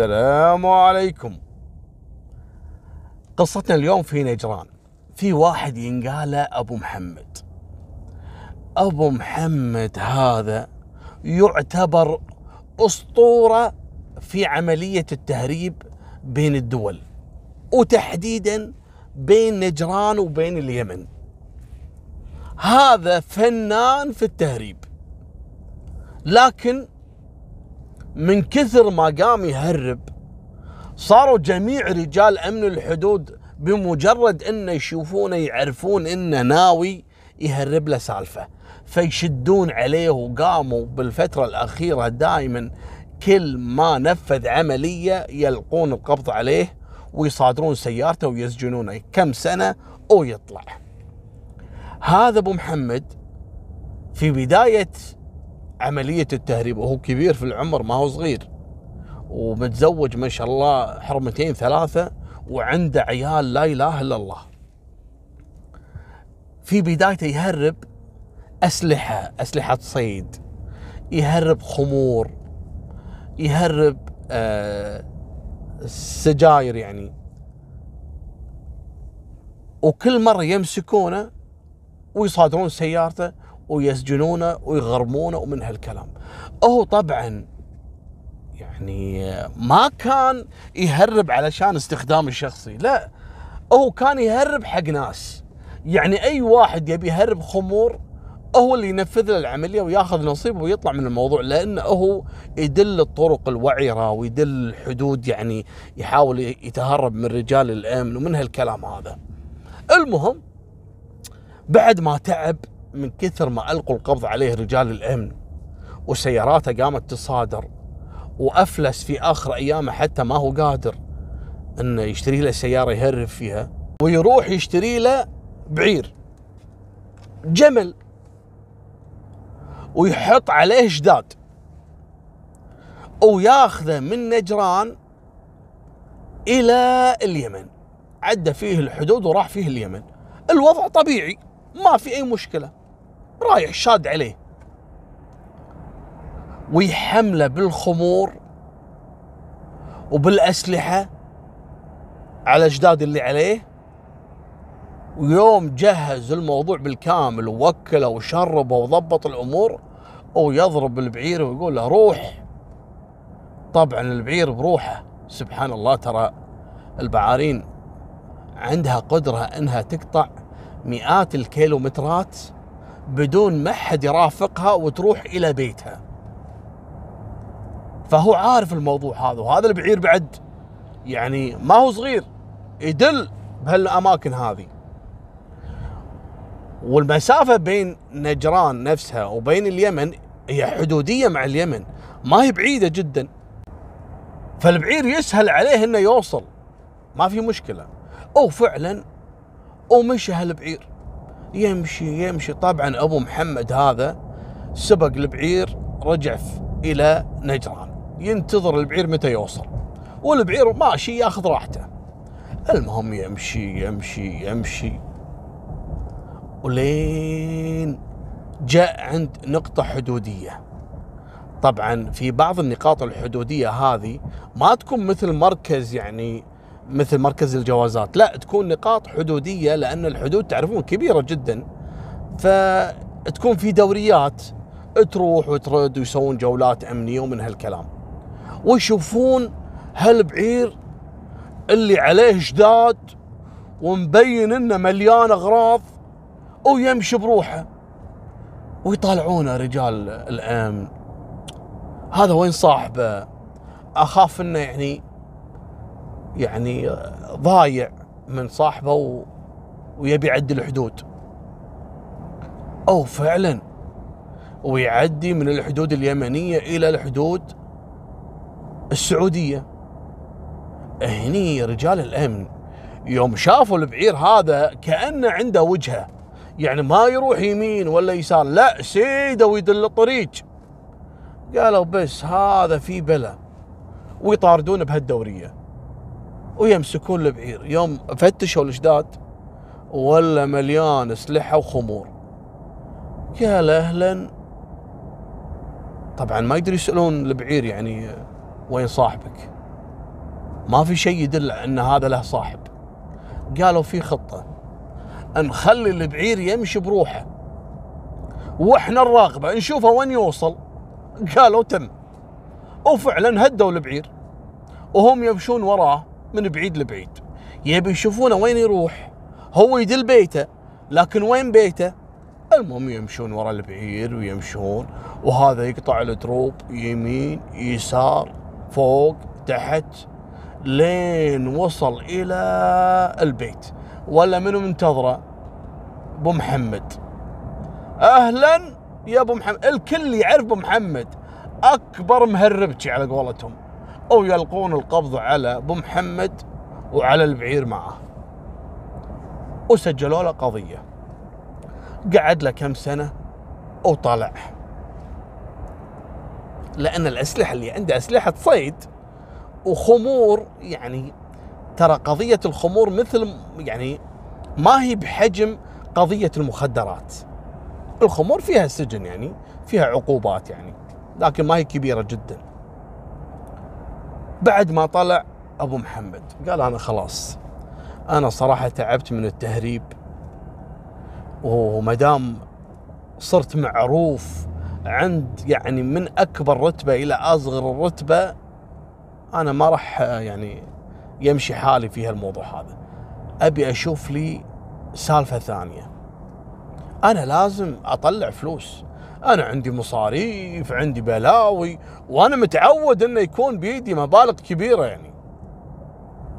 السلام عليكم. قصتنا اليوم في نجران. في واحد ينقال أبو محمد. أبو محمد هذا يعتبر أسطورة في عملية التهريب بين الدول وتحديدا بين نجران وبين اليمن. هذا فنان في التهريب. لكن من كثر ما قام يهرب. صاروا جميع رجال أمن الحدود بمجرد انه يشوفونه يعرفون إنه ناوي يهرب له سالفة. فيشدون عليه وقاموا بالفترة الأخيرة دائما كل ما نفذ عملية يلقون القبض عليه ويصادرون سيارته ويسجنونه. كم سنة ويطلع. هذا أبو محمد في بداية عملية التهريب. وهو كبير في العمر ما هو صغير. ومتزوج ما شاء الله حرمتين ثلاثة وعنده عيال لا إله إلا الله. في بدايته يهرب أسلحة أسلحة صيد. يهرب خمور. يهرب آه سجاير يعني. وكل مرة يمسكونه ويصادرون سيارته ويسجنونه ويغرمونه ومن هالكلام هو طبعا يعني ما كان يهرب علشان استخدام الشخصي لا هو كان يهرب حق ناس يعني أي واحد يبي يهرب خمور هو اللي ينفذ له العملية وياخذ نصيبه ويطلع من الموضوع لأنه هو يدل الطرق الوعره ويدل الحدود يعني يحاول يتهرب من رجال الأمن ومن هالكلام هذا. المهم بعد ما تعب من كثر ما ألقوا القبض عليه رجال الأمن وسياراته قامت تصادر وأفلس في آخر أيامه حتى ما هو قادر إنه يشتري له سيارة يهرب فيها ويروح يشتري له بعير جمل ويحط عليه جداد وياخذه من نجران إلى اليمن. عدى فيه الحدود وراح فيه اليمن. الوضع طبيعي ما في أي مشكلة. رايح شاد عليه. ويحمله بالخمور وبالأسلحة على أجداد اللي عليه. ويوم جهز الموضوع بالكامل ووكله وشربه وضبط الأمور ويضرب البعير ويقول له روح. طبعا البعير بروحه. سبحان الله ترى البعارين عندها قدرة إنها تقطع مئات الكيلومترات بدون ما حد يرافقها وتروح إلى بيتها. فهو عارف الموضوع هذا وهذا البعير بعد يعني ما هو صغير يدل بهالأماكن هذه. والمسافة بين نجران نفسها وبين اليمن هي حدودية مع اليمن ما هي بعيدة جدا. فالبعير يسهل عليه إنه يوصل ما في مشكلة. أو فعلا ومشى هالبعير. يمشي يمشي. طبعا أبو محمد هذا سبق البعير رجع إلى نجران. ينتظر البعير متى يوصل. والبعير ماشي ياخذ راحته. المهم يمشي يمشي يمشي. ولين جاء عند نقطة حدودية. طبعا في بعض النقاط الحدودية هذه ما تكون مثل مركز يعني مثل مركز الجوازات. لا تكون نقاط حدودية لأن الحدود تعرفون كبيرة جدا. فتكون في دوريات تروح وترد ويسوون جولات أمنية ومن هالكلام. ويشوفون هالبعير اللي عليه جداد ومبين إنه مليان أغراض ويمشي بروحه. ويطالعونه رجال الأمن. هذا وين صاحبه؟ أخاف إنه يعني يعني ضايع من صاحبه و... ويبي يعدي الحدود. أو فعلا. ويعدي من الحدود اليمنية إلى الحدود السعودية. هني رجال الأمن يوم شافوا البعير هذا كأنه عنده وجهة. يعني ما يروح يمين ولا يسار لا سيده ويدل الطريق. قالوا بس هذا في بلا. ويطاردونه بهالدورية. ويمسكون البعير يوم فتشوا الجداد ولا مليان أسلحة وخمور. قال أهلا طبعا ما يقدر يسألون البعير يعني وين صاحبك. ما في شيء يدل إن هذا له صاحب. قالوا في خطة. نخلي البعير يمشي بروحه. وإحنا نراقبه نشوفه وين يوصل. قالوا تم. وفعلا هدوا البعير. وهم يمشون وراه. من بعيد لبعيد. يبي يشوفونه وين يروح. هو يدل بيته لكن وين بيته؟ المهم يمشون ورا البعير ويمشون وهذا يقطع الدروب يمين يسار فوق تحت لين وصل إلى البيت. ولا منو منتظره؟ أبو محمد. أهلا يا أبو محمد. الكل يعرف أبو محمد. أكبر مهربتي على قولتهم. أو يلقون القبض على أبو محمد وعلى البعير معه. وسجلوا له قضية. قعد له كم سنة وطلع. لأن الأسلحة اللي عنده أسلحة صيد وخمور يعني ترى قضية الخمور مثل يعني ما هي بحجم قضية المخدرات. الخمور فيها سجن يعني فيها عقوبات يعني لكن ما هي كبيرة جدا. بعد ما طلع أبو محمد. قال أنا خلاص أنا صراحة تعبت من التهريب وما دام صرت معروف عند يعني من أكبر رتبة إلى أصغر الرتبه أنا ما راح يعني يمشي حالي في هالموضوع هذا. أبي أشوف لي سالفة ثانية. أنا لازم أطلع فلوس. أنا عندي مصاريف عندي بلاوي وأنا متعود إنه يكون بيدي مبالغ كبيرة يعني.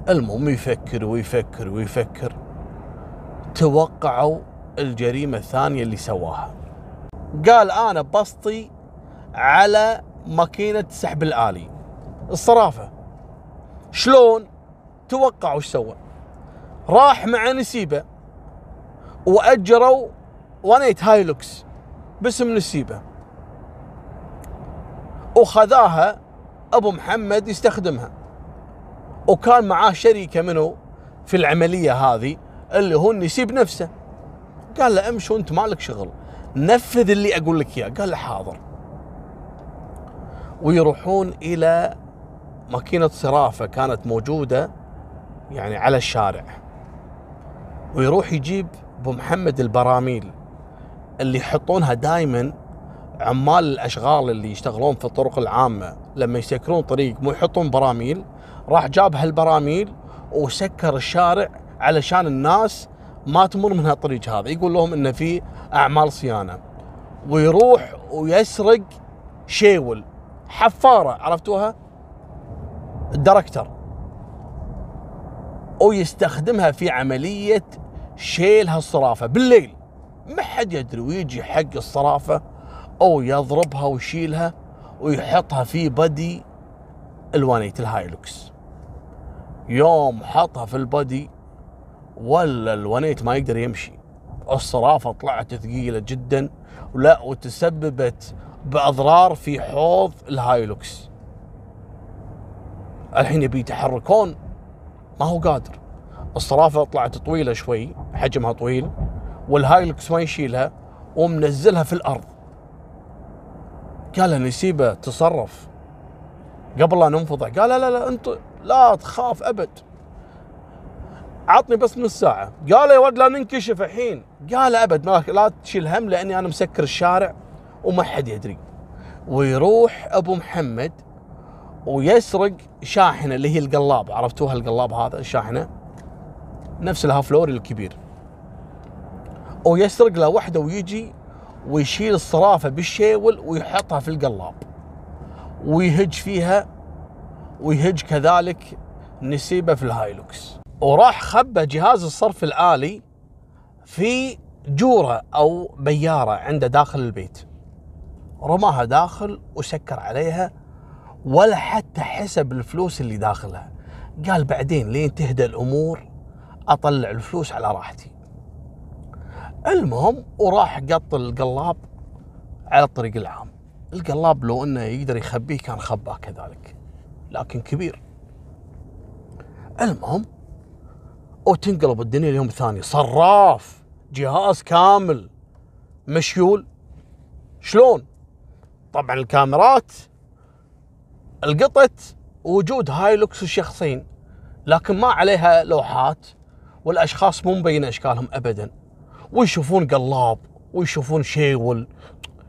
المهم يفكر ويفكر ويفكر. توقعوا الجريمة الثانية اللي سواها. قال أنا بسطي على ماكينة السحب الآلي. الصرافة. شلون؟ توقعوا إيش سوى راح مع نسيبه. وأجروا ونيت هايلوكس. باسم نسيبه. وخذاها أبو محمد يستخدمها. وكان معاه شريكة منه في العملية هذه اللي هو النسيب نفسه. قال له امشي وانت مالك شغل نفذ اللي أقول لك إياه. قال له حاضر. ويروحون إلى ماكينة صرافة كانت موجودة يعني على الشارع. ويروح يجيب أبو محمد البراميل. اللي يحطونها دائما عمال الأشغال اللي يشتغلون في الطرق العامة لما يسكرون طريق مو يحطون براميل راح جاب هالبراميل وسكر الشارع علشان الناس ما تمر من هالطريق هذا. يقول لهم انه في أعمال صيانة. ويروح ويسرق شيول. حفارة عرفتوها؟ الدركتر. ويستخدمها في عملية شيل هالصرافة بالليل. ما حد يدري ويجي حق الصرافة أو يضربها ويشيلها ويحطها في body الوانيت الهايلوكس. يوم حطها في ال body ولا الونيت ما يقدر يمشي. الصرافة طلعت ثقيلة جدا ولا وتسببت بأضرار في حوض الهايلوكس. الحين يبي يتحركون ما هو قادر. الصرافة طلعت طويلة شوي حجمها طويل. والهايلوكس ما يشيلها ومنزلها في الأرض. قال نسيبه تصرف. قبل لا ننفضح قال لا لا لا أنت لا تخاف أبد. عطني بس نص ساعة. قال يا ولد لا ننكشف الحين. قال أبد ما لا تشيل هم لأني أنا مسكر الشارع وما حد يدري. ويروح أبو محمد ويسرق شاحنة اللي هي القلاب عرفتوها القلاب هذا الشاحنة؟ نفس الهافلوري الكبير. ويسرق له واحدة ويجي ويشيل الصرافة بالشيول ويحطها في القلاب. ويهج فيها ويهج كذلك نسيبه في الهايلوكس. وراح خبى جهاز الصرف الآلي في جورة أو بيارة عنده داخل البيت. رماها داخل وسكر عليها ولا حتى حسب الفلوس اللي داخلها. قال بعدين لين تهدى الأمور أطلع الفلوس على راحتي. المهم وراح قط القلاب على الطريق العام. القلاب لو إنه يقدر يخبيه كان خباه كذلك لكن كبير. المهم وتنقلب الدنيا اليوم الثاني صراف! جهاز كامل. مشيول. شلون؟ طبعا الكاميرات القطت وجود هايلوكس الشخصين لكن ما عليها لوحات والأشخاص مو مبين إشكالهم ابدا. ويشوفون قلاب ويشوفون شيول.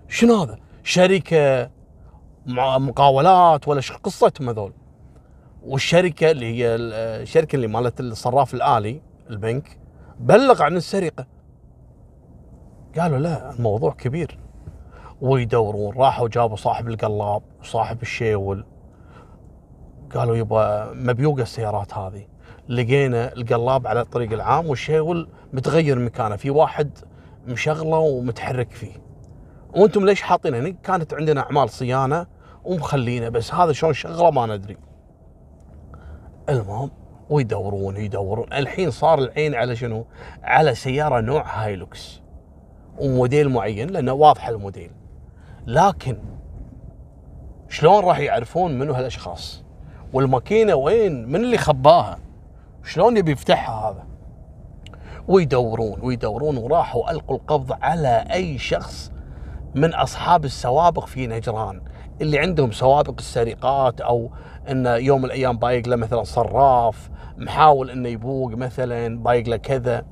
شنو هذا؟ شركة مقاولات ولا ش- قصتهم هذول؟ والشركة اللي هي ال- الشركة اللي مالت الصراف الآلي البنك بلغ عن السرقة. قالوا لا الموضوع كبير. ويدورون راحوا جابوا صاحب القلاب وصاحب الشيول. قالوا يبا مبيوقة السيارات هذه. لقينا القلاب على الطريق العام والشيول متغير مكانه. في واحد مشغله ومتحرك فيه. وأنتم ليش حاطين هنا كانت عندنا أعمال صيانة ومخلينه بس هذا شلون شغله ما ندري. المهم ويدورون يدورون. الحين صار العين على شنو؟ على سيارة نوع هايلوكس. وموديل معين لأنه واضح الموديل. لكن شلون راح يعرفون منو هالأشخاص؟ والماكينة وين؟ من اللي خباها؟ شلون يبي يفتحها هذا؟ ويدورون ويدورون وراحوا ألقوا القبض على أي شخص من أصحاب السوابق في نجران. اللي عندهم سوابق السرقات أو إنه يوم من الأيام بايق له مثلا صراف محاول إنه يبوق مثلا بايق له كذا.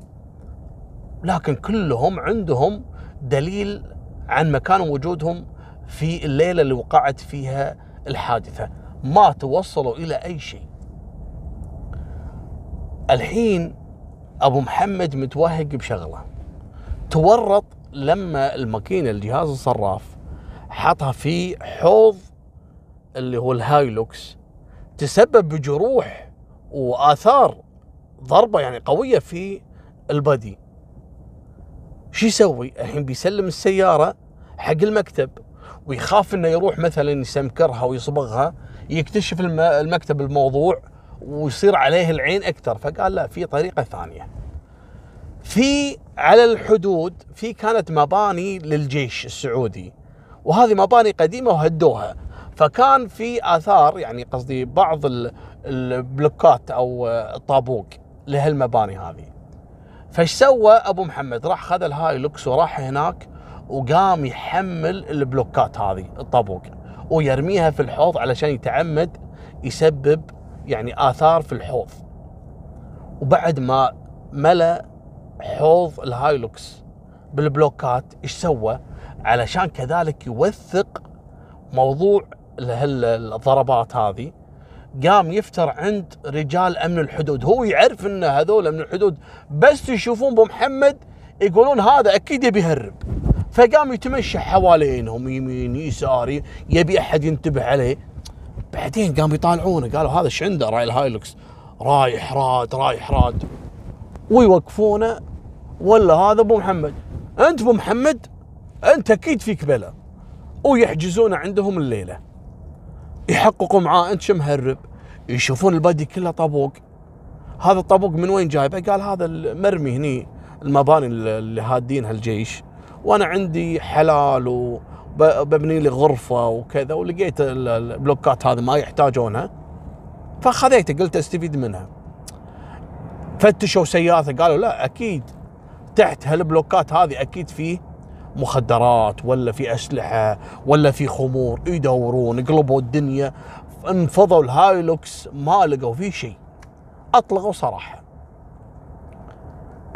لكن كلهم عندهم دليل عن مكان وجودهم في الليلة اللي وقعت فيها الحادثة. ما توصلوا إلى أي شيء. الحين أبو محمد متوهق بشغلة تورط لما الماكينة الجهاز الصراف حطها في حوض اللي هو الهايلوكس تسبب بجروح وآثار ضربة يعني قوية في البدي شو يسوي؟ الحين بيسلم السيارة حق المكتب ويخاف إنه يروح مثلا يسمكرها ويصبغها يكتشف الم- المكتب الموضوع ويصير عليه العين أكثر فقال لا في طريقة ثانية. في على الحدود في كانت مباني للجيش السعودي وهذه مباني قديمة وهدوها فكان في آثار يعني قصدي بعض ال- البلوكات أو الطابوق لهالمباني هذه. فايش سوى أبو محمد راح خذ الهايلوكس وراح هناك وقام يحمل البلوكات هذه الطابوق ويرميها في الحوض علشان يتعمد يسبب يعني آثار في الحوض. وبعد ما ملا حوض الهايلوكس بالبلوكات إيش سوى؟ علشان كذلك يوثق موضوع الضربات هذه قام يفتر عند رجال أمن الحدود. هو يعرف إن هذول أمن الحدود بس يشوفون أبو محمد يقولون هذا أكيد يبي يهرب. فقام يتمشى حوالينهم يمين يسار يبي أحد ينتبه عليه. بعدين قام يطالعونه قالوا هذا إيش عنده راي الهايلوكس. رايح راد رايح راد. ويوقفونه. ولا هذا أبو محمد. أنت أبو محمد أنت أكيد فيك بلا. ويحجزونه عندهم الليلة. يحققوا معاه. أنت شو مهرب؟ يشوفون البدي كله طابوق. هذا الطابوق من وين جايبه؟ قال هذا المرمي هني المباني اللي هادينها الجيش وأنا عندي حلال وببني لي غرفه وكذا ولقيت ال- البلوكات هذه ما يحتاجونها. فخذيته قلت أستفيد منها. فتشوا سيارته قالوا لا أكيد تحت هالبلوكات هذه أكيد فيه مخدرات ولا في أسلحة ولا في خمور يدورون قلبوا الدنيا. انفضوا الهايلوكس ما لقوا فيه شيء. أطلقوا صراحة.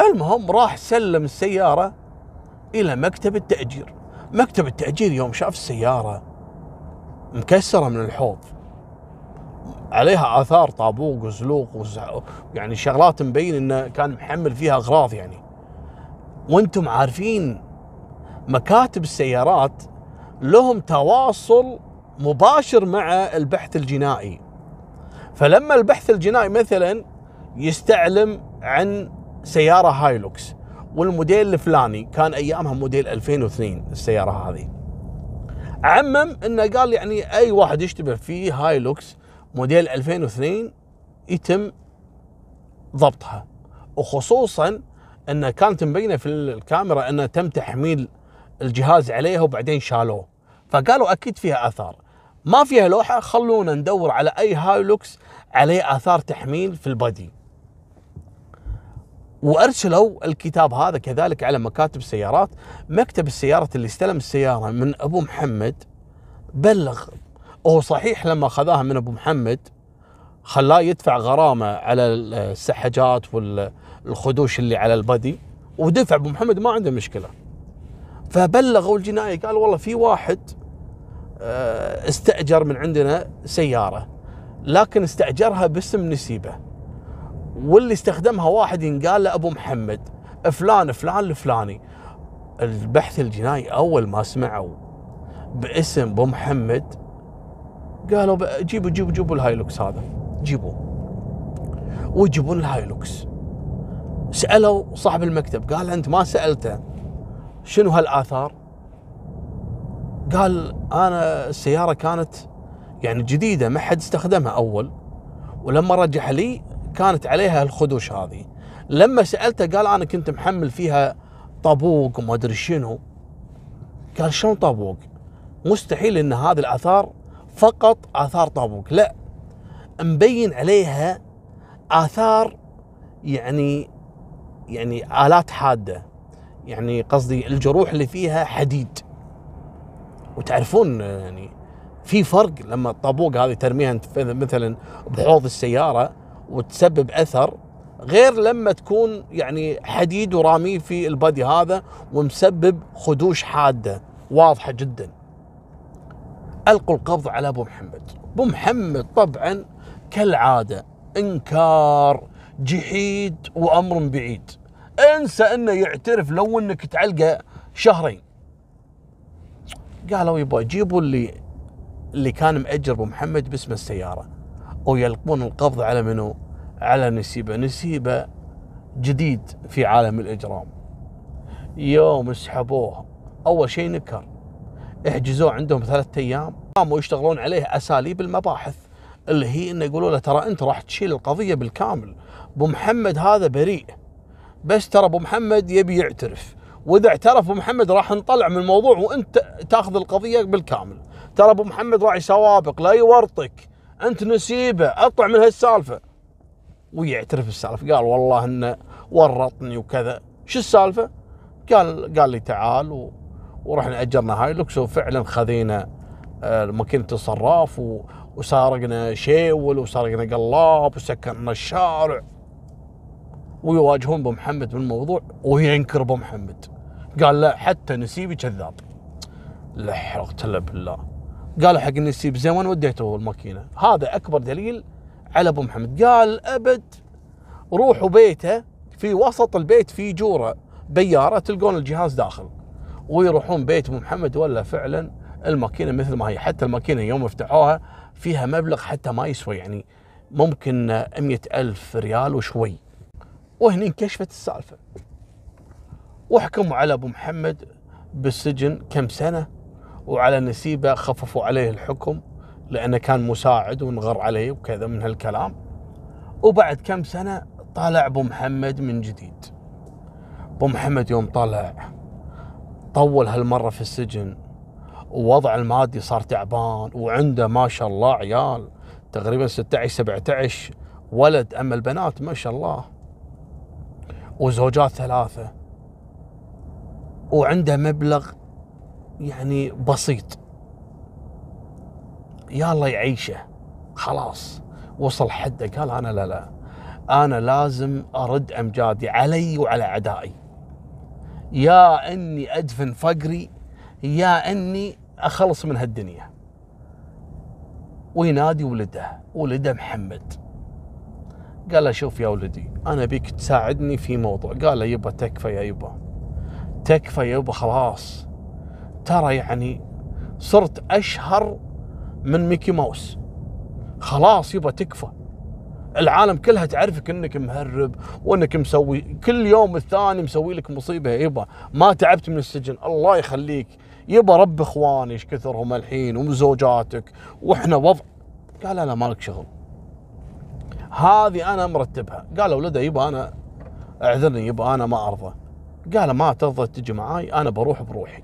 المهم راح سلم السيارة إلى مكتب التأجير. مكتب التأجير يوم شاف السيارة مكسرة من الحوض. عليها آثار طابوق وزلوق وزع... يعني شغلات مبين إنه كان محمل فيها أغراض يعني. وأنتم عارفين مكاتب السيارات لهم تواصل مباشر مع البحث الجنائي. فلما البحث الجنائي مثلا يستعلم عن سيارة هايلوكس والموديل الفلاني كان أيامها موديل 2002 السيارة هذه. عمم إنه قال يعني أي واحد يشتبه في هايلوكس موديل 2002 يتم ضبطها. وخصوصا إنه كانت مبينه في الكاميرا إنه تم تحميل الجهاز عليها وبعدين شالوه. فقالوا أكيد فيها آثار. ما فيها لوحة خلونا ندور على أي هايلوكس عليه آثار تحميل في ال body. وأرسلوا الكتاب هذا كذلك على مكاتب السيارات. مكتب السيارة اللي استلم السيارة من أبو محمد بلغ. هو صحيح لما اخذاها من أبو محمد خلاه يدفع غرامة على السحجات والخدوش اللي على البدي ودفع. أبو محمد ما عنده مشكلة. فبلغوا الجناية قال والله في واحد آه، استأجر من عندنا سيارة لكن استأجرها باسم نسيبه. واللي استخدمها واحد ينقال له أبو محمد. فلان فلان الفلاني البحث الجنائي أول ما سمعوا باسم أبو محمد قالوا جيبوا جيبوا جيبوا الهايلوكس هذا. جيبوه. ويجيبون الهايلوكس. سألوا صاحب المكتب قال أنت ما سألته. شنو هالآثار؟ قال أنا السيارة كانت يعني جديدة ما حد استخدمها أول. ولما رجع لي كانت عليها الخدوش هذه. لما سألته قال أنا كنت محمل فيها طابوق وما أدري شنو. قال شلون طابوق؟ مستحيل إن هذه الآثار فقط آثار طابوق لا. مبين عليها آثار يعني يعني آلات حادة. يعني قصدي الجروح اللي فيها حديد. وتعرفون يعني في فرق لما الطابوق هذه ترميها مثلا بحوض السيارة وتسبب أثر غير لما تكون يعني حديد وراميه في البادي هذا ومسبب خدوش حادة واضحة جدا. ألقوا القبض على أبو محمد، أبو محمد طبعا كالعادة إنكار جحيد وأمر بعيد. انسى إنه يعترف لو إنك تعلقه شهرين. قالوا يبا جيبوا اللي اللي كان مأجر أبو محمد باسم السيارة ويلقون القبض على منو؟ على نسيبه، نسيبه جديد في عالم الإجرام. يوم سحبوه أول شيء نكر. احجزوه عندهم ثلاثة أيام. قاموا يشتغلون عليه أساليب المباحث اللي هي إنه يقولوا له ترى أنت راح تشيل القضية بالكامل. أبو محمد هذا بريء. بس ترى أبو محمد يبي يعترف. وإذا اعترف أبو محمد راح نطلع من الموضوع وأنت تاخذ القضية بالكامل. ترى أبو محمد راعي سوابق لا يورطك. أنت نسيبه أطلع من هالسالفة. ويعترف السالفه قال والله انه ورطني وكذا. شو السالفة؟ قال قال لي تعال و... ورحنا أجرنا هايلوكس وفعلا خذينا آه، ماكينة الصراف و... وسارقنا شيول وسارقنا قلاب وسكرنا الشارع. ويواجهون أبو محمد بالموضوع وينكر أبو محمد. قال لا حتى نسيبي كذاب. لا حرقت بالله. قالوا حق النسيب زين وين وديته الماكينة. هذا أكبر دليل على أبو محمد. قال أبد روحوا بيته في وسط البيت في جورة بيارة تلقون الجهاز داخل. ويروحون بيت أبو محمد ولا فعلا الماكينة مثل ما هي. حتى الماكينة يوم فتحوها فيها مبلغ حتى ما يسوى يعني ممكن مئة ألف ريال وشوي. وهني انكشفت السالفة. وحكموا على أبو محمد بالسجن كم سنة؟ وعلى نسيبة خففوا عليه الحكم لأنه كان مساعد ونغر عليه وكذا من هالكلام. وبعد كم سنة طالع أبو محمد من جديد. أبو محمد يوم طلع طول هالمرة في السجن ووضع المادي صار تعبان وعنده ما شاء الله عيال تقريبا 16 17 ولد اما البنات ما شاء الله. وزوجات ثلاثة. وعنده مبلغ يعني بسيط. يا الله يعيشه خلاص. وصل حده قال أنا؟ لا لا. أنا لازم أرد أمجادي علي وعلى أعدائي. يا إني أدفن فقري يا إني أخلص من هالدنيا. وينادي ولده. ولده محمد. قال له شوف يا ولدي أنا بيك تساعدني في موضوع. قال له يبا تكفى يا يبا. تكفى يا يبا خلاص. ترى يعني صرت أشهر من ميكي ماوس. خلاص يبا تكفى. العالم كلها تعرفك إنك مهرب وإنك مسوي كل يوم الثاني مسوي لك مصيبة. يبا ما تعبت من السجن. الله يخليك. يبا رب إخواني إيش كثرهم الحين وزوجاتك وإحنا وضع. قال لا مالك شغل. هذه أنا مرتبها. قال ولده يبا أنا أعذرني يبا أنا ما أرضى. قال ما ترضى تجي معاي أنا بروح بروحي.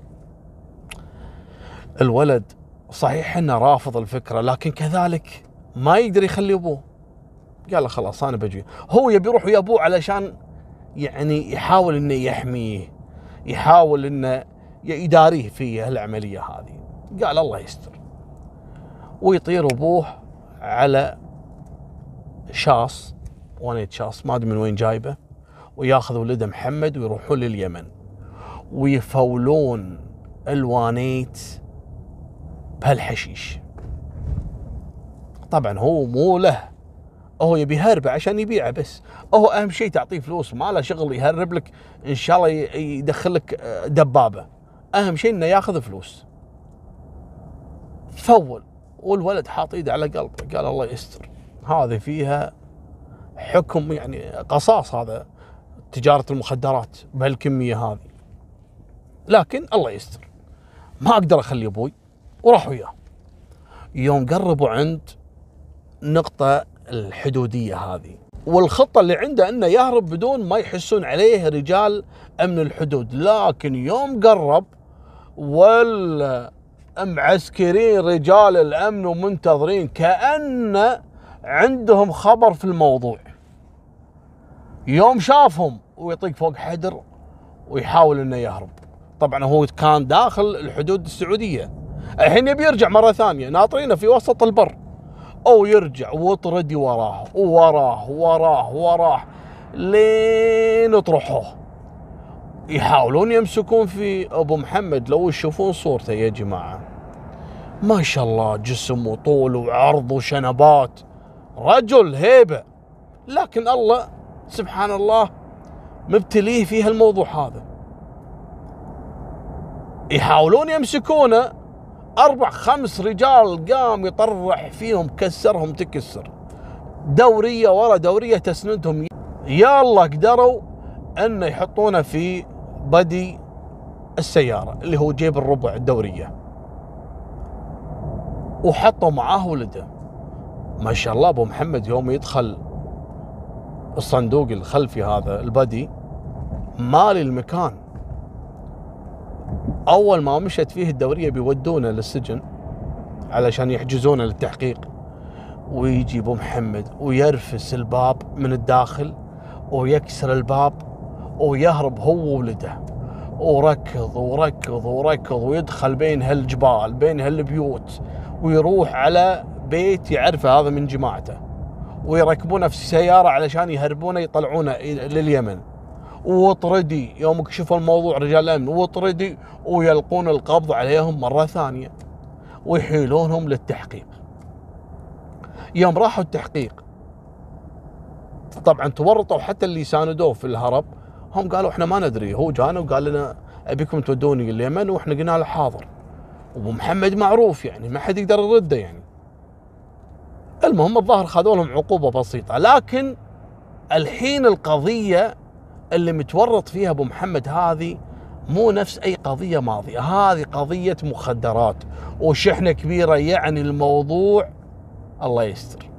الولد صحيح إنه رافض الفكرة لكن كذلك ما يقدر يخلي أبوه. قال خلاص أنا بجي. هو يبي يروح ويا أبوه علشان يعني يحاول إنه يحميه يحاول إنه يداريه في هالعملية هذه. قال الله يستر. ويطير أبوه على شاص وانيت شاص ما أدري من وين جايبه وياخذ ولده محمد ويروحون لليمن. ويفولون الوانيت بهالحشيش. طبعا هو مو له. هو يبي يهربه عشان يبيعه بس. هو أهم شيء تعطيه فلوس ما له شغل يهرب لك إن شاء الله يدخل لك آه، دبابة. أهم شيء إنه ياخذ فلوس. فول. والولد حاط إيده على قلبه قال الله يستر. هذه فيها حكم يعني قصاص هذا تجارة المخدرات بهالكمية هذه. لكن الله يستر. ما أقدر أخلي أبوي وراح وياه. يوم قربوا عند نقطة الحدودية هذه. والخطة اللي عنده إنه يهرب بدون ما يحسون عليه رجال أمن الحدود. لكن يوم قرب والمعسكرين رجال الأمن ومنتظرين كأن عندهم خبر في الموضوع. يوم شافهم ويطيق فوق حدر ويحاول إنه يهرب. طبعا هو كان داخل الحدود السعودية. الحين يبي يرجع مرة ثانية. ناطرينه في وسط البر. أو يرجع وطردي وراه وراه وراه وراه لين طرحوه يحاولون يمسكون في أبو محمد. لو تشوفون صورته يا جماعة. ما شاء الله جسم وطول وعرض وشنبات. رجل هيبة. لكن الله سبحان الله مبتليه في هالموضوع هذا. يحاولون يمسكونه. أربع خمس رجال قام يطرح فيهم كسرهم تكسر. دورية ورا دورية تسندهم. الله قدروا أن يحطونه في بدي السيارة اللي هو جيب الربع الدورية. وحطوا معاه ولده. ما شاء الله أبو محمد يوم يدخل الصندوق الخلفي هذا البدي مالي المكان. أول ما مشت فيه الدورية بيودونه للسجن علشان يحجزونه للتحقيق. ويجي أبو محمد ويرفس الباب من الداخل ويكسر الباب ويهرب هو وولده. وركض وركض وركض ويدخل بين هالجبال بين هالبيوت ويروح على بيت يعرفه هذا من جماعته. ويركبونه في سياره علشان يهربونه يطلعونه لليمن. وطردي. يوم كشفوا الموضوع رجال الأمن وطردي ويلقون القبض عليهم مرة ثانية ويحيلونهم للتحقيق. يوم راحوا التحقيق طبعا تورطوا حتى اللي ساندوه في الهرب. هم قالوا إحنا ما ندري. هو جانا وقال لنا أبيكم تودوني اليمن وإحنا قلنا له حاضر. وابو محمد معروف يعني ما حد يقدر يرده يعني. المهم الظاهر خذوا لهم عقوبة بسيطة لكن الحين القضية اللي متورط فيها أبو محمد هذه مو نفس أي قضية ماضية. هذه قضية مخدرات. وشحنة كبيرة يعني الموضوع الله يستر.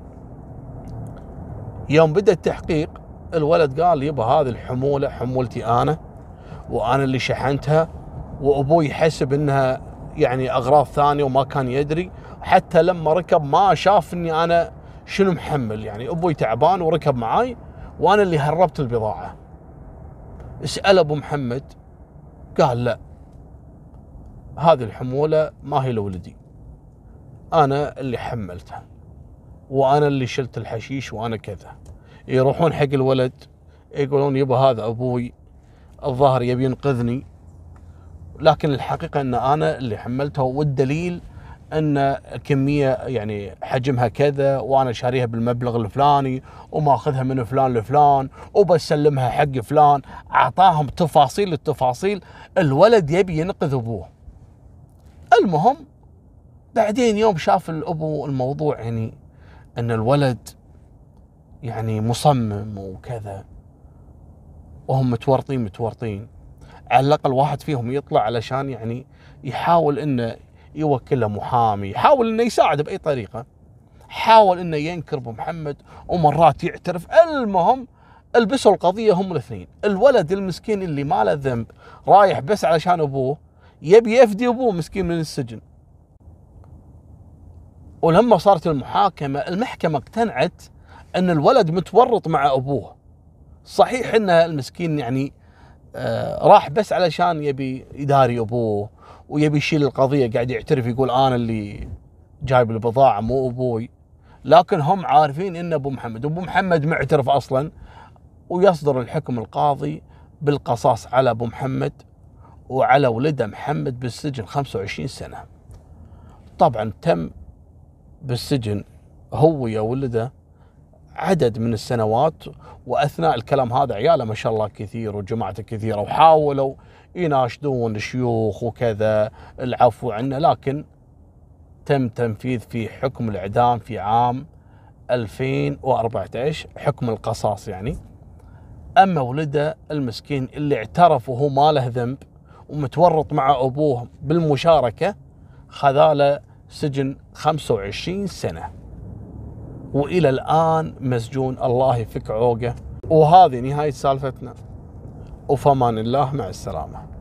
يوم بدأ التحقيق الولد قال يبا هذه الحمولة حمولتي أنا وأنا اللي شحنتها وأبوي يحسب إنها يعني أغراض ثانية وما كان يدري. حتى لما ركب ما شاف اني أنا شنو محمل يعني أبوي تعبان وركب معاي وأنا اللي هربت البضاعة. اسال أبو محمد قال لا هذه الحمولة ما هي لولدي. أنا اللي حملتها وأنا اللي شلت الحشيش وأنا كذا. يروحون حق الولد يقولون يبا هذا أبوي الظاهر يبي ينقذني لكن الحقيقة إن أنا اللي حملتها والدليل أن كمية يعني حجمها كذا وأنا شاريها بالمبلغ الفلاني وماخذها من فلان لفلان وبسلمها حق فلان أعطاهم تفاصيل التفاصيل الولد يبي ينقذ أبوه. المهم بعدين يوم شاف الأبو الموضوع يعني أن الولد يعني مصمم وكذا وهم متورطين متورطين. على الأقل واحد فيهم يطلع علشان يعني يحاول إنه يوكله محامي يحاول إنه يساعده بأي طريقة. حاول إنه ينكر أبو محمد ومرات يعترف. المهم البسوا القضية هم الاثنين. الولد المسكين اللي ما له ذنب رايح بس علشان أبوه يبي يفدي أبوه مسكين من السجن. ولما صارت المحاكمة المحكمة اقتنعت إن الولد متورط مع أبوه. صحيح إن المسكين يعني آه راح بس علشان يبي يداري أبوه. ويبي يشيل القضية قاعد يعترف يقول أنا اللي جايب البضاعة مو أبوي. لكن هم عارفين إن أبو محمد أبو محمد معترف أصلا ويصدر الحكم القاضي بالقصاص على أبو محمد وعلى ولده محمد بالسجن 25 سنة. طبعا تم بالسجن هو يا ولده عدد من السنوات وأثناء الكلام هذا عياله ما شاء الله كثير وجماعته كثيرة وحاولوا يناشدون الشيوخ وكذا العفو عنه لكن تم تنفيذ في حكم الإعدام في عام 2014 حكم القصاص يعني. أما ولده المسكين اللي اعترف وهو ما له ذنب ومتورط مع أبوه بالمشاركة خذاله سجن 25 سنة. وإلى الآن مسجون الله يفك عوقه. وهذه نهاية سالفتنا. وفمان الله مع السلامة.